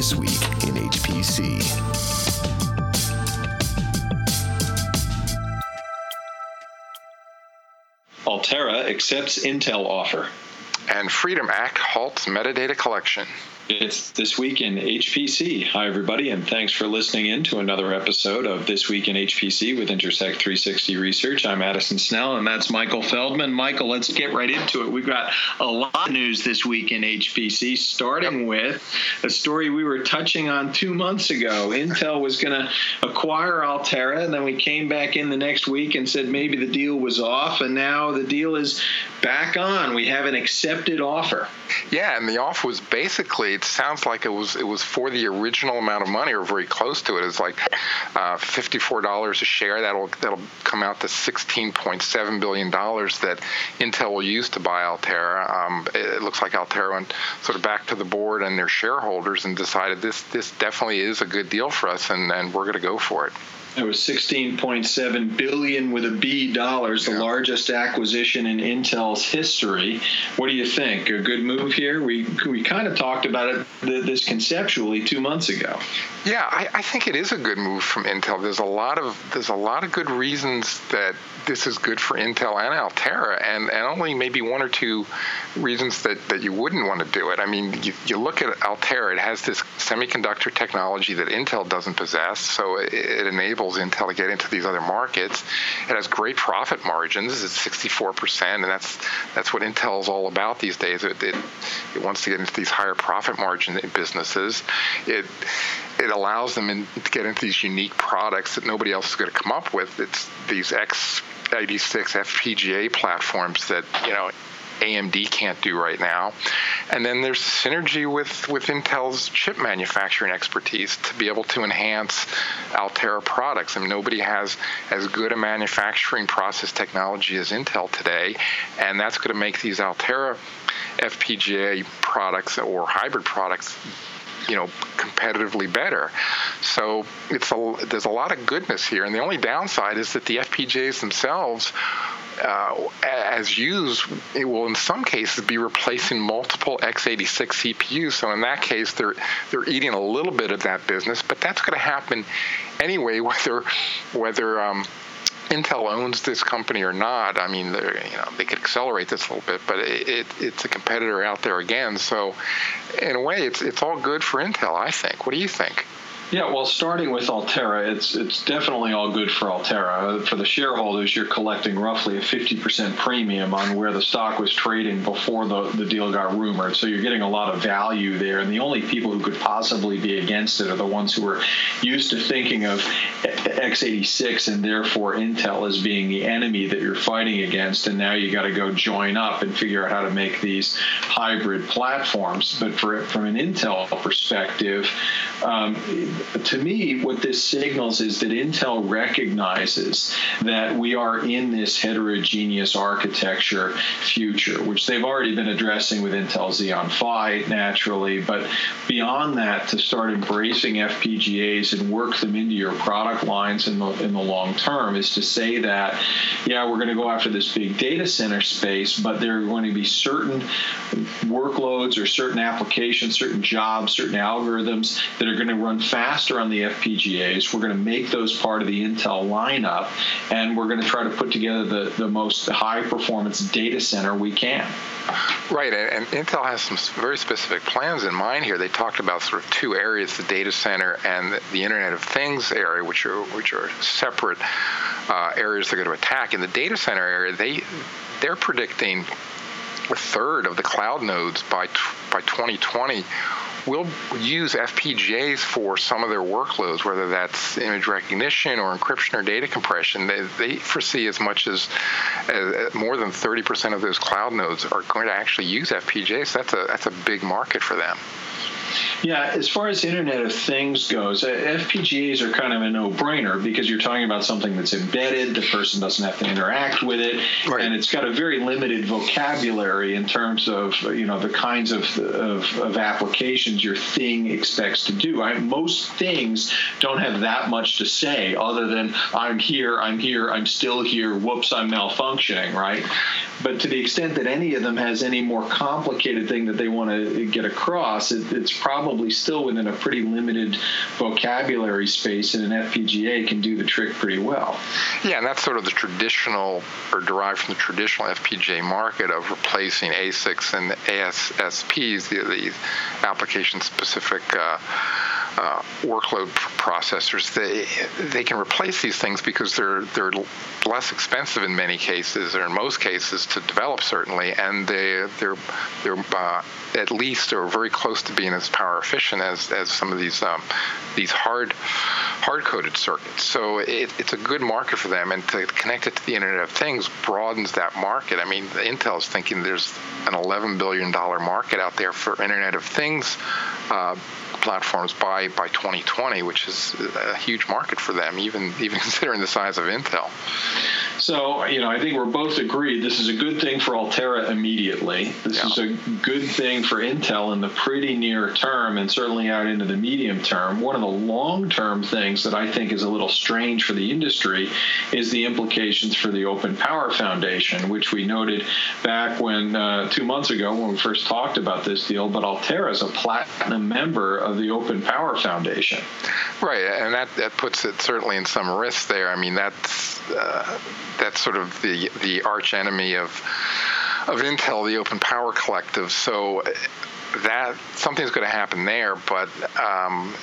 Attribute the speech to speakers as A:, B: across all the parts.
A: This Week in HPC.
B: Altera accepts Intel offer.
C: And Freedom Act halts metadata collection.
B: It's This Week in HPC. Hi, everybody, and thanks for listening in to another episode of This Week in HPC with Intersect 360 Research. I'm Addison Snell, and that's Michael Feldman. Michael, let's get right into it. We've got a lot of news this week in HPC, starting with a story we were touching on two months ago. Intel was going to acquire Altera, and then we came back in the next week and said maybe the deal was off, and now the deal is back on. We have an accepted offer.
C: Yeah, and the offer was basically it sounds like it was it was for the original amount of money or very close to it. It's like uh, fifty four dollars a share. That'll that'll come out to sixteen point seven billion dollars that Intel will use to buy Altera. Um, it looks like Altera went sort of back to the board and their shareholders and decided this this definitely is a good deal for us, and, and we're going to go for it.
B: It was 16.7 billion with a B dollars, the yeah. largest acquisition in Intel's history. What do you think? A good move here? We we kind of talked about it this conceptually two months ago.
C: Yeah, I, I think it is a good move from Intel. There's a lot of there's a lot of good reasons that this is good for Intel and Altera, and, and only maybe one or two reasons that, that you wouldn't want to do it. I mean, you, you look at Altera, it has this semiconductor technology that Intel doesn't possess, so it, it enables Intel to get into these other markets. It has great profit margins, it's 64%, and that's that's what Intel is all about these days. It, it, it wants to get into these higher profit margin businesses. It it allows them in, to get into these unique products that nobody else is going to come up with. It's these x86 FPGA platforms that you know AMD can't do right now. And then there's synergy with, with Intel's chip manufacturing expertise to be able to enhance Altera products. I mean, nobody has as good a manufacturing process technology as Intel today, and that's going to make these Altera FPGA products or hybrid products you know competitively better. So it's a, there's a lot of goodness here, and the only downside is that the FPGAs themselves. Uh, as used, it will in some cases be replacing multiple x86 CPUs. So in that case, they're they're eating a little bit of that business, but that's going to happen anyway, whether whether um, Intel owns this company or not, I mean, you know, they could accelerate this a little bit, but it, it, it's a competitor out there again. So, in a way, it's it's all good for Intel, I think. What do you think?
B: Yeah, well, starting with Altera, it's it's definitely all good for Altera. For the shareholders, you're collecting roughly a 50% premium on where the stock was trading before the, the deal got rumored. So you're getting a lot of value there. And the only people who could possibly be against it are the ones who are used to thinking of x86 and therefore Intel as being the enemy that you're fighting against. And now you got to go join up and figure out how to make these hybrid platforms. But for, from an Intel perspective, um, to me, what this signals is that Intel recognizes that we are in this heterogeneous architecture future, which they've already been addressing with Intel Xeon Phi naturally. But beyond that, to start embracing FPGAs and work them into your product lines in the, in the long term is to say that, yeah, we're going to go after this big data center space, but there are going to be certain workloads or certain applications, certain jobs, certain algorithms that are going to run faster on the FPGAs. We're going to make those part of the Intel lineup, and we're going to try to put together the, the most high performance data center we can.
C: Right, and, Intel has some very specific plans in mind here. They talked about sort of two areas: the data center and the, the Internet of Things area, which are which are separate uh, areas they're going to attack. In the data center area, they they're predicting a third of the cloud nodes by by 2020 will use FPGAs for some of their workloads, whether that's image recognition or encryption or data compression. They, they foresee as much as, as more than 30% of those cloud nodes are going to actually use FPGAs. That's a that's a big market for them.
B: Yeah, as far as Internet of Things goes, uh, FPGAs are kind of a no-brainer because you're talking about something that's embedded. The person doesn't have to interact with it, right. and it's got a very limited vocabulary in terms of you know the kinds of of, of applications your thing expects to do. I, most things don't have that much to say other than I'm here, I'm here, I'm still here. Whoops, I'm malfunctioning, right? But to the extent that any of them has any more complicated thing that they want to get across, it, it's probably probably still within a pretty limited vocabulary space in an FPGA can do the trick pretty well.
C: Yeah, and that's sort of the traditional or derived from the traditional FPGA market of replacing ASICs and ASSPs, the, the application specific. Uh, uh, workload processors, they they can replace these things because they're they're less expensive in many cases, or in most cases, to develop certainly, and they they're they're uh, at least or very close to being as power efficient as, as some of these um, these hard hard coded circuits. So it, it's a good market for them, and to connect it to the Internet of Things broadens that market. I mean, Intel is thinking there's an 11 billion dollar market out there for Internet of Things. Uh, platforms by by 2020, which is a huge market for them, even even considering the size of Intel.
B: So, you know, I think we're both agreed this is a good thing for Altera immediately. This yeah. is a good thing for Intel in the pretty near term and certainly out into the medium term. One of the long term things that I think is a little strange for the industry is the implications for the Open Power Foundation, which we noted back when uh, two months ago when we first talked about this deal. But Altera is a platinum member of the Open Power Foundation.
C: Right, and that, that puts it certainly in some risk there. I mean, that's. Uh, that's sort of the the arch enemy of of Intel, the Open Power Collective. So that something's going to happen there, but um,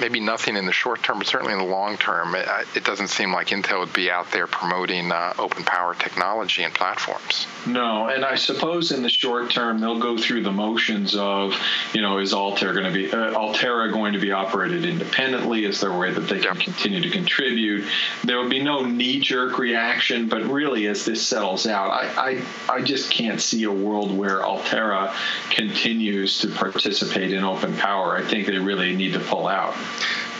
C: maybe nothing in the short term, but certainly in the long term, it, it doesn't seem like Intel would be out there promoting uh, open power technology and platforms.
B: No, and I suppose in the short term they'll go through the motions of, you know, is Altera going to be uh, Altera going to be operated independently? Is there a way that they can yep. continue to contribute? There will be no knee-jerk reaction, but really, as this settles out, I, I I just can't see a world where Altera continues to participate in open power. I think they really need to pull out.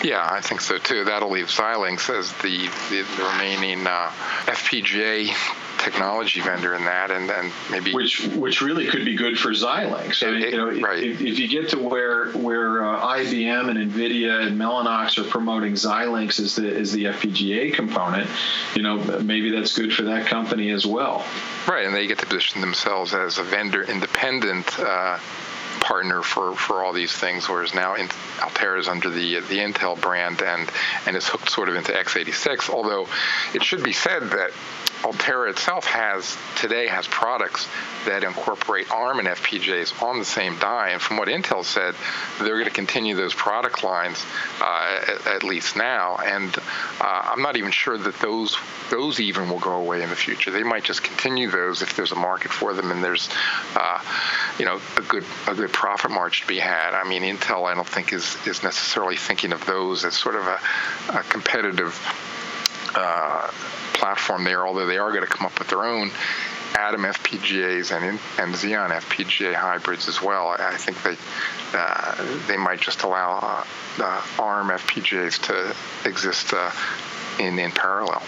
C: Yeah, I think so too. That'll leave Xilinx as the, the, the remaining uh, FPGA technology vendor in that, and then maybe
B: which which really could be good for Xilinx. I mean, it, you know, right. if, if, you get to where where uh, IBM and Nvidia and Mellanox are promoting Xilinx as the as the FPGA component, you know, maybe that's good for that company as well.
C: Right, and they get to position themselves as a vendor independent. Uh, partner for, for all these things, whereas now in, Altera is under the the Intel brand and and is hooked sort of into x86. Although it should be said that Altera itself has today has products that incorporate ARM and FPGAs on the same die, and from what Intel said, they're going to continue those product lines uh, at, at, least now. And uh, I'm not even sure that those those even will go away in the future. They might just continue those if there's a market for them and there's uh, you know a good a good profit margin to be had. I mean, Intel I don't think is is necessarily thinking of those as sort of a, a competitive. Uh, platform there, although they are going to come up with their own Atom FPGAs and and Xeon FPGA hybrids as well. I think they uh, they might just allow uh, ARM FPGAs to exist uh, in in parallel.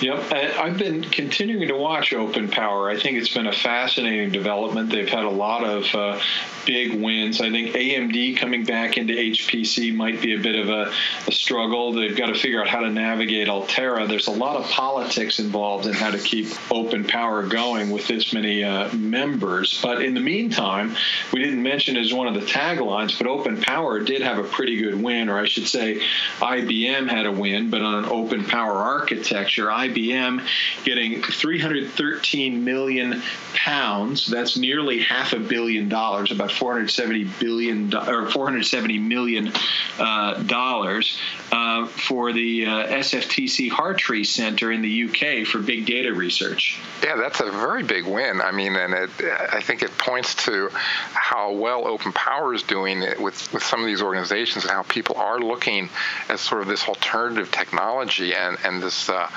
B: Yep, I've been continuing to watch Open Power. I think it's been a fascinating development. They've had a lot of uh, big wins. I think AMD coming back into HPC might be a bit of a, a, struggle. They've got to figure out how to navigate Altera. There's a lot of politics involved in how to keep Open Power going with this many uh, members. But in the meantime, we didn't mention as one of the taglines, but Open Power did have a pretty good win, or I should say, IBM had a win, but on an Open Power architecture. IBM getting 313 million pounds. That's nearly half a billion dollars, about 470 billion or 470 million uh, dollars uh, for the uh, SFTC Hartree Center in the UK for big data research.
C: Yeah, that's a very big win. I mean, and it, I think it points to how well Open Power is doing with with some of these organizations and how people are looking at sort of this alternative technology and and this uh,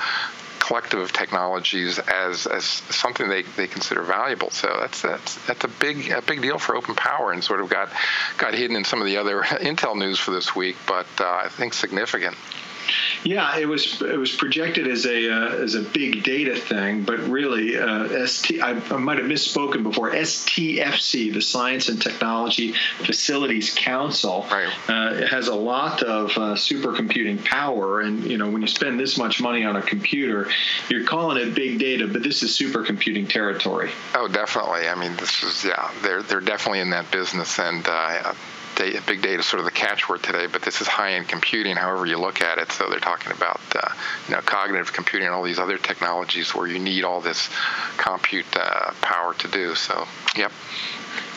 C: collective of technologies as, as something they, they consider valuable. So that's that's that's a big a big deal for open power and sort of got got hidden in some of the other Intel news for this week, but uh, I think significant.
B: Yeah, it was it was projected as a uh, as a big data thing, but really, uh, ST I, I might have misspoken before. STFC, the Science and Technology Facilities Council, right. uh, has a lot of uh, supercomputing power, and you know when you spend this much money on a computer, you're calling it big data, but this is supercomputing territory.
C: Oh, definitely. I mean, this is yeah, they're they're definitely in that business, and uh, data, big data is sort of the catchword today, but this is high-end computing, however you look at it. So they're talking about uh, you know cognitive computing and all these other technologies where you need all this compute uh, power to do. So, yep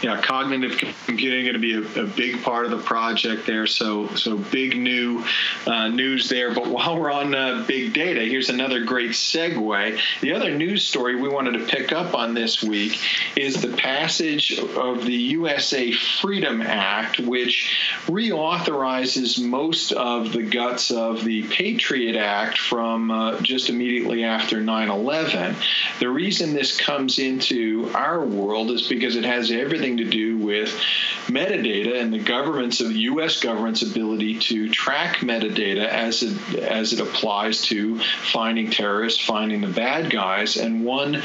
B: yeah, cognitive computing going to be a, a, big part of the project there. So, so big new uh, news there. But while we're on uh, big data, here's another great segue. The other news story we wanted to pick up on this week is the passage of the USA Freedom Act, which reauthorizes most of the guts of the Patriot Act from uh, just immediately after 9/11. The reason this comes into our world is because it has everything to do with metadata and the government's of the U.S. government's ability to track metadata as it as it applies to finding terrorists, finding the bad guys. And one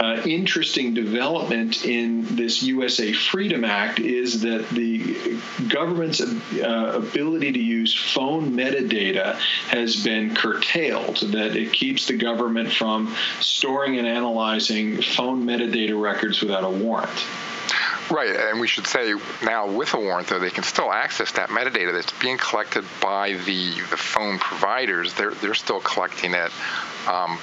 B: uh, interesting development in this USA Freedom Act is that the government's uh, ability to use phone metadata has been curtailed. That it keeps the government from storing and analyzing phone metadata records without a warrant.
C: Right, and we should say now with a warrant, though, they can still access that metadata that's being collected by the, the phone providers. They're, they're still collecting it. Um,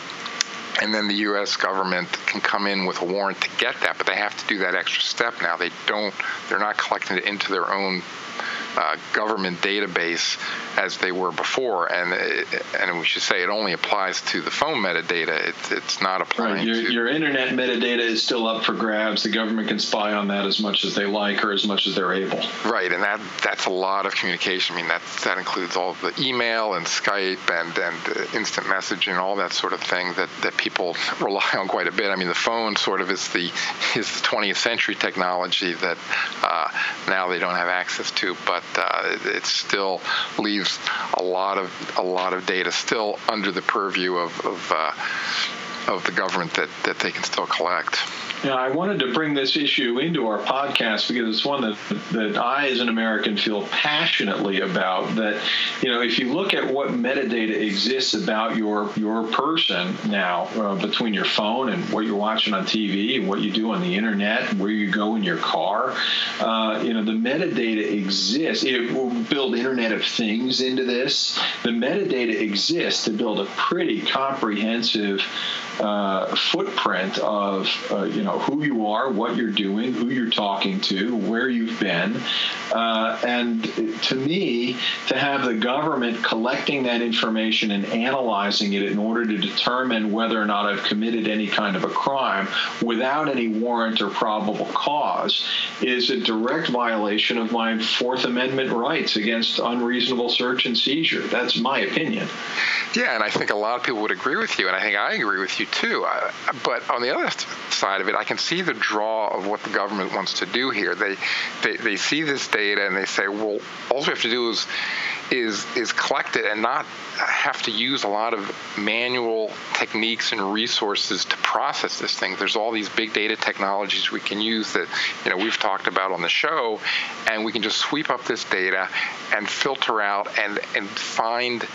C: and then the U.S. government can come in with a warrant to get that, but they have to do that extra step now. They don't, they're not collecting it into their own uh, government database as they were before, and it, and we should say it only applies to the phone metadata. It, it's not applying
B: right. your,
C: to
B: your internet metadata is still up for grabs. The government can spy on that as much as they like or as much as they're able.
C: Right, and that that's a lot of communication. I mean that that includes all the email and Skype and and instant messaging, and all that sort of thing that that people rely on quite a bit. I mean the phone sort of is the is the 20th century technology that uh, now they don't have access to, but uh, it, still leaves leaves a lot of a lot of data still under the purview of of, uh, of the government that, that they can still collect.
B: Yeah, I wanted to bring this issue into our podcast because it's one that that I, as an American, feel passionately about. That you know, if you look at what metadata exists about your your person now, uh, between your phone and what you're watching on TV and what you do on the internet, where you go in your car, uh, you know, the metadata exists. It will build Internet of Things into this. The metadata exists to build a pretty comprehensive uh, footprint of uh, you know who you are, what you're doing, who you're talking to, where you've been, uh, and to me, to have the government collecting that information and analyzing it in order to determine whether or not I've committed any kind of a crime without any warrant or probable cause is a direct violation of my Fourth Amendment rights against unreasonable search and seizure. That's my opinion.
C: Yeah, and I think a lot of people would agree with you, and I think I agree with you too. Uh, but on the other side of it, I can see the draw of what the government wants to do here. They, they, they see this data and they say, well, all we have to do is is is collect it and not have to use a lot of manual techniques and resources to process this thing. There's all these big data technologies we can use that you know we've talked about on the show, and we can just sweep up this data and filter out and and find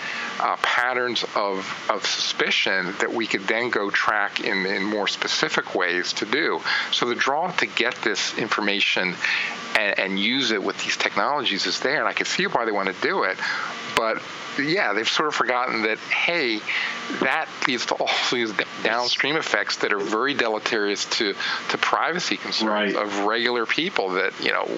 C: uh, patterns of, of suspicion that we could then go track in, in more specific ways to do. So the draw to get this information and, and use it with these technologies is there, and I can see why they want to do it. But yeah, they've sort of forgotten that, hey, that leads to all these downstream effects that are very deleterious to, to privacy concerns right. of regular people that, you know,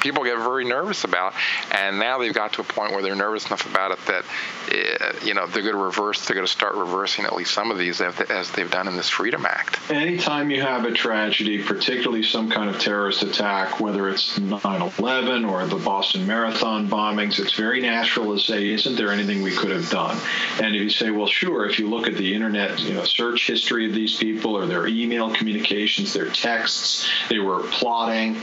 C: people get very nervous about. And now they've got to a point where they're nervous enough about it that, uh, you know, they're going to reverse, they're going to start reversing at least some of these as they've done in this Freedom Act.
B: Anytime you have a tragedy, particularly some kind of terrorist attack, whether it's 9 11 or the Boston Marathon bombings, it's very natural to say, isn't there anything we could have done? And if you say, well, sure, if you look at the internet, you know, search history of these people or their email communications, their texts, they were plotting,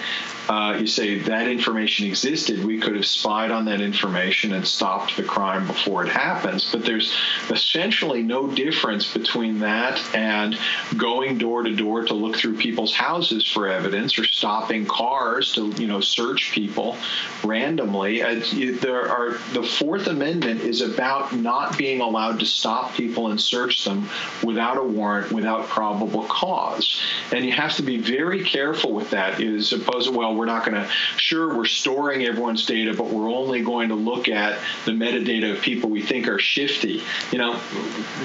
B: uh, you say that information existed, we could have spied on that information and stopped the crime before it happens. But there's essentially no difference between that and going door to door to look through people's houses for evidence or stopping cars to you know search people randomly. Uh, there are the Fourth Amendment is about not being allowed to stop people and search them without a warrant, without probable cause, and you have to be very careful with that. To well well, we're not going to, sure, we're storing everyone's data, but we're only going to look at the metadata of people we think are shifty. You know,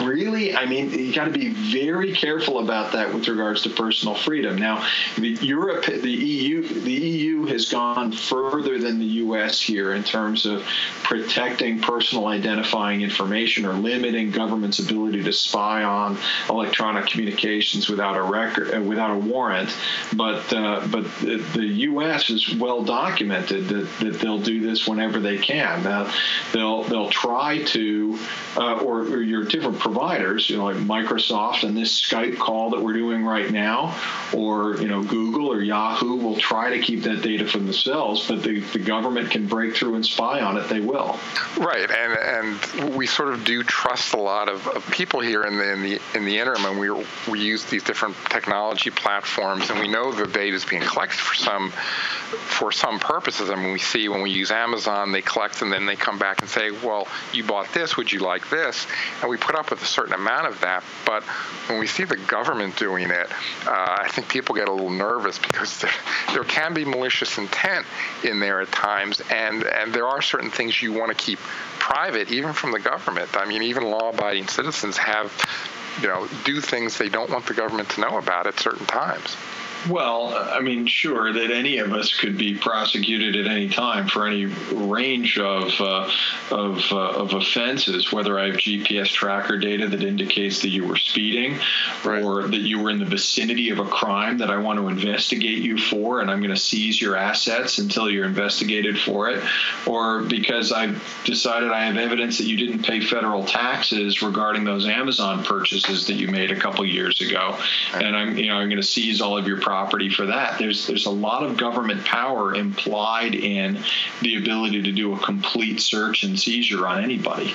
B: really, I mean, you got to be very careful about that with regards to personal freedom. Now, the Europe, the EU, the EU has gone further than the U.S. here in terms of protecting personal identifying information or limiting government's ability to spy on electronic communications without a record, without a warrant. But uh, but the, the, U.S. is well documented that, that they'll do this whenever they can. Uh, they'll they'll try to, uh, or, or your different providers, you know, like Microsoft and this Skype call that we're doing right now, or you know Google or Yahoo will try to keep that data for themselves, but the, the government can break through and spy on it. They will.
C: Right, and and we sort of do trust a lot of, of people here in the in the in the interim, and we we use these different technology platforms, and we know the data is being collected for some for some purposes. I mean, we see when we use Amazon, they collect and then they come back and say, well, you bought this, would you like this? And we put up with a certain amount of that. But when we see the government doing it, uh, I think people get a little nervous because there, there can be malicious intent in there at times, and, and there are certain things you want to keep private, even from the government. I mean, even law-abiding citizens have, you know, do things they don't want the government to know about at certain times.
B: Well, I mean, sure that any of us could be prosecuted at any time for any range of uh, of, uh, of offenses. Whether I have GPS tracker data that indicates that you were speeding, right. or that you were in the vicinity of a crime that I want to investigate you for, and I'm going to seize your assets until you're investigated for it, or because I've decided I have evidence that you didn't pay federal taxes regarding those Amazon purchases that you made a couple years ago, right. and I'm you know I'm going to seize all of your property for that. There's there's a lot of government power implied in the ability to do a complete search and seizure on anybody.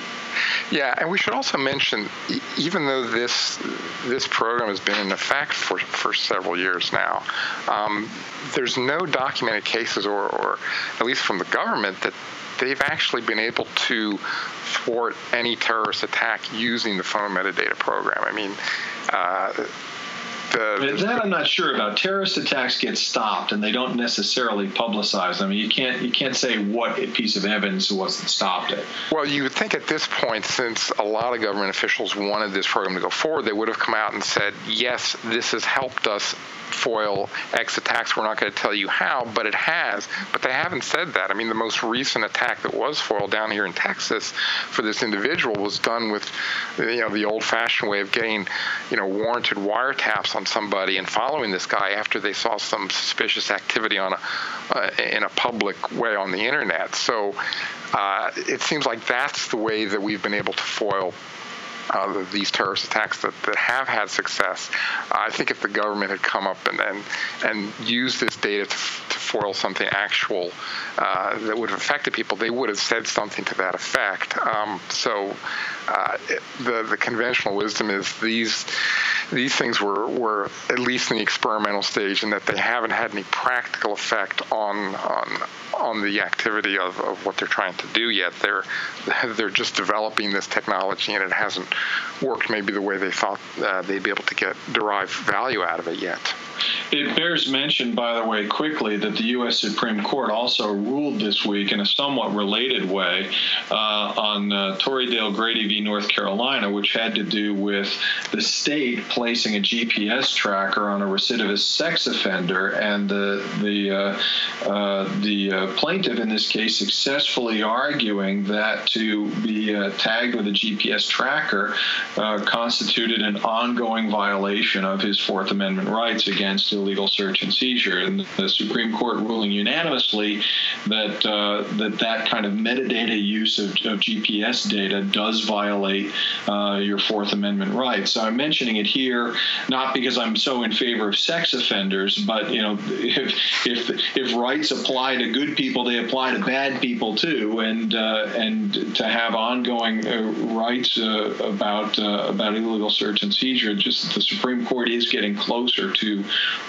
C: Yeah, and we should also mention, even though this this program has been in effect for, for several years now, um, there's no documented cases, or, or at least from the government, that they've actually been able to thwart any terrorist attack using the phone metadata program. I mean. Uh, Uh,
B: the, that I'm not sure about. Terrorist attacks get stopped, and they don't necessarily publicize them. I mean, you can't you can't say what piece of evidence was that stopped it.
C: Well, you would think at this point, since a lot of government officials wanted this program to go forward, they would have come out and said, "Yes, this has helped us foil X attacks. We're not going to tell you how, but it has. But they haven't said that. I mean, the most recent attack that was foiled down here in Texas for this individual was done with, you know, the old-fashioned way of getting, you know, warranted wiretaps on somebody and following this guy after they saw some suspicious activity on a uh, in a public way on the internet. So uh, it seems like that's the way that we've been able to foil uh, these terrorist attacks that, that have had success. I think if the government had come up and and, and used this data to, to foil something actual uh, that would have affected people, they would have said something to that effect. Um, so uh, it, the the conventional wisdom is these these things were, were at least in the experimental stage, and that they haven't had any practical effect on on on the activity of, of what they're trying to do yet. They're they're just developing this technology, and it hasn't worked maybe the way they thought uh, they'd be able to get derive value out of it yet.
B: It bears mention, by the way, quickly, that the U.S. Supreme Court also ruled this week in a somewhat related way uh, on uh, Dale Grady v. North Carolina, which had to do with the state placing a GPS tracker on a recidivist sex offender, and the the uh, uh the uh, plaintiff in this case successfully arguing that to be uh, tagged with a GPS tracker constituted an ongoing violation of his Fourth Amendment rights against against illegal search and seizure. And the Supreme Court ruling unanimously that uh, that that kind of metadata use of, of GPS data does violate uh, your Fourth Amendment rights. So I'm mentioning it here not because I'm so in favor of sex offenders, but you know if if if rights apply to good people, they apply to bad people too, and uh, and to have ongoing uh, rights uh, about uh, about illegal search and seizure, just the Supreme Court is getting closer to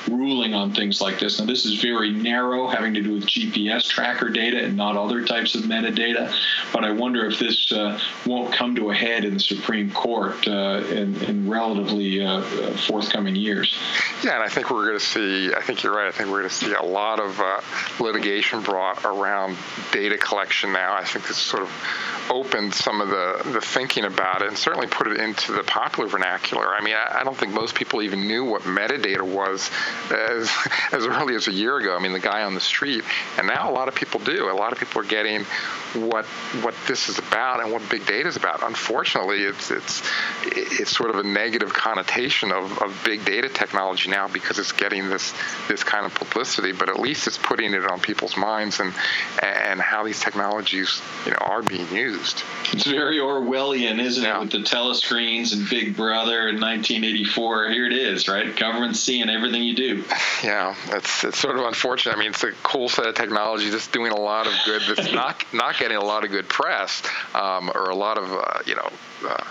B: ruling on things like this. Now, this is very narrow, having to do with GPS tracker data and not other types of metadata. but I wonder if this uh, won't come to a head in the Supreme Court uh, in, in, relatively uh, forthcoming years.
C: Yeah, and I think we're going to see. I think you're right. I think we're going to see a lot of uh, litigation brought around data collection now. I think this sort of opened some of the, the thinking about it and certainly put it into the popular vernacular. I mean, I, I don't think most people even knew what metadata was as, as early as a year ago. I mean, the guy on the street. And now a lot of people do. A lot of people are getting what what this is about and what big data is about. Unfortunately, it's it's it's sort of a negative connotation of, of big data technology now because it's getting this this kind of publicity. But at least it's putting it on people's minds and and how these technologies you know are being used.
B: It's very Orwellian, isn't yeah. it? With the telescreens and Big Brother in 1984. Here it is, right? Government seeing everything you do.
C: Yeah, it's it's sort of unfortunate. I mean, it's a cool set of technology that's doing a lot of good. That's not not getting a lot of good press um, or a lot of uh, you know. Uh,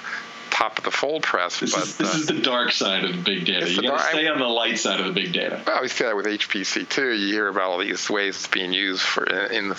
C: top of the fold press.
B: This,
C: but,
B: is, this uh, is the dark side of big data. You got to stay on the light side of the big data.
C: Well, we see that with HPC too. You hear about all these ways it's being used for in the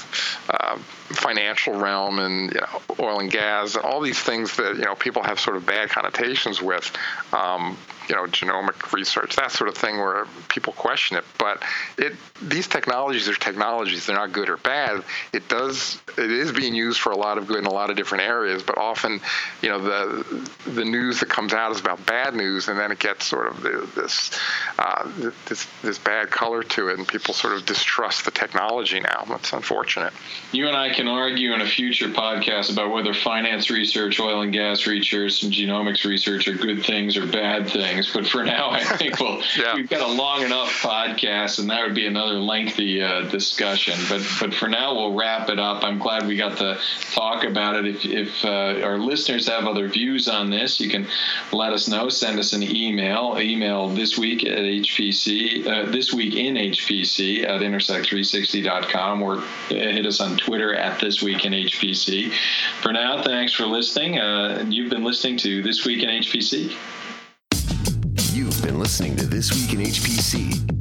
C: uh, financial realm and you know oil and gas and all these things that you know people have sort of bad connotations with. Um, you know, genomic research, that sort of thing, where people question it. But it these technologies are technologies; they're not good or bad. It does it is being used for a lot of good in a lot of different areas. But often, you know, the the news that comes out is about bad news, and then it gets sort of this uh, this this bad color to it, and people sort of distrust the technology now. That's unfortunate.
B: You and I can argue in a future podcast about whether finance research, oil and gas research, and genomics research are good things or bad things things. But for now, I think we'll, yeah. we've got a long enough podcast, and that would be another lengthy uh, discussion. But but for now, we'll wrap it up. I'm glad we got to talk about it. If, if uh, our listeners have other views on this, you can let us know. Send us an email. Email this week at HPC, uh, this week in HPC at intersect360.com, or hit us on Twitter at this week in HPC. For now, thanks for listening. Uh, you've been listening to This Week in HPC
A: listening to This Week in HPC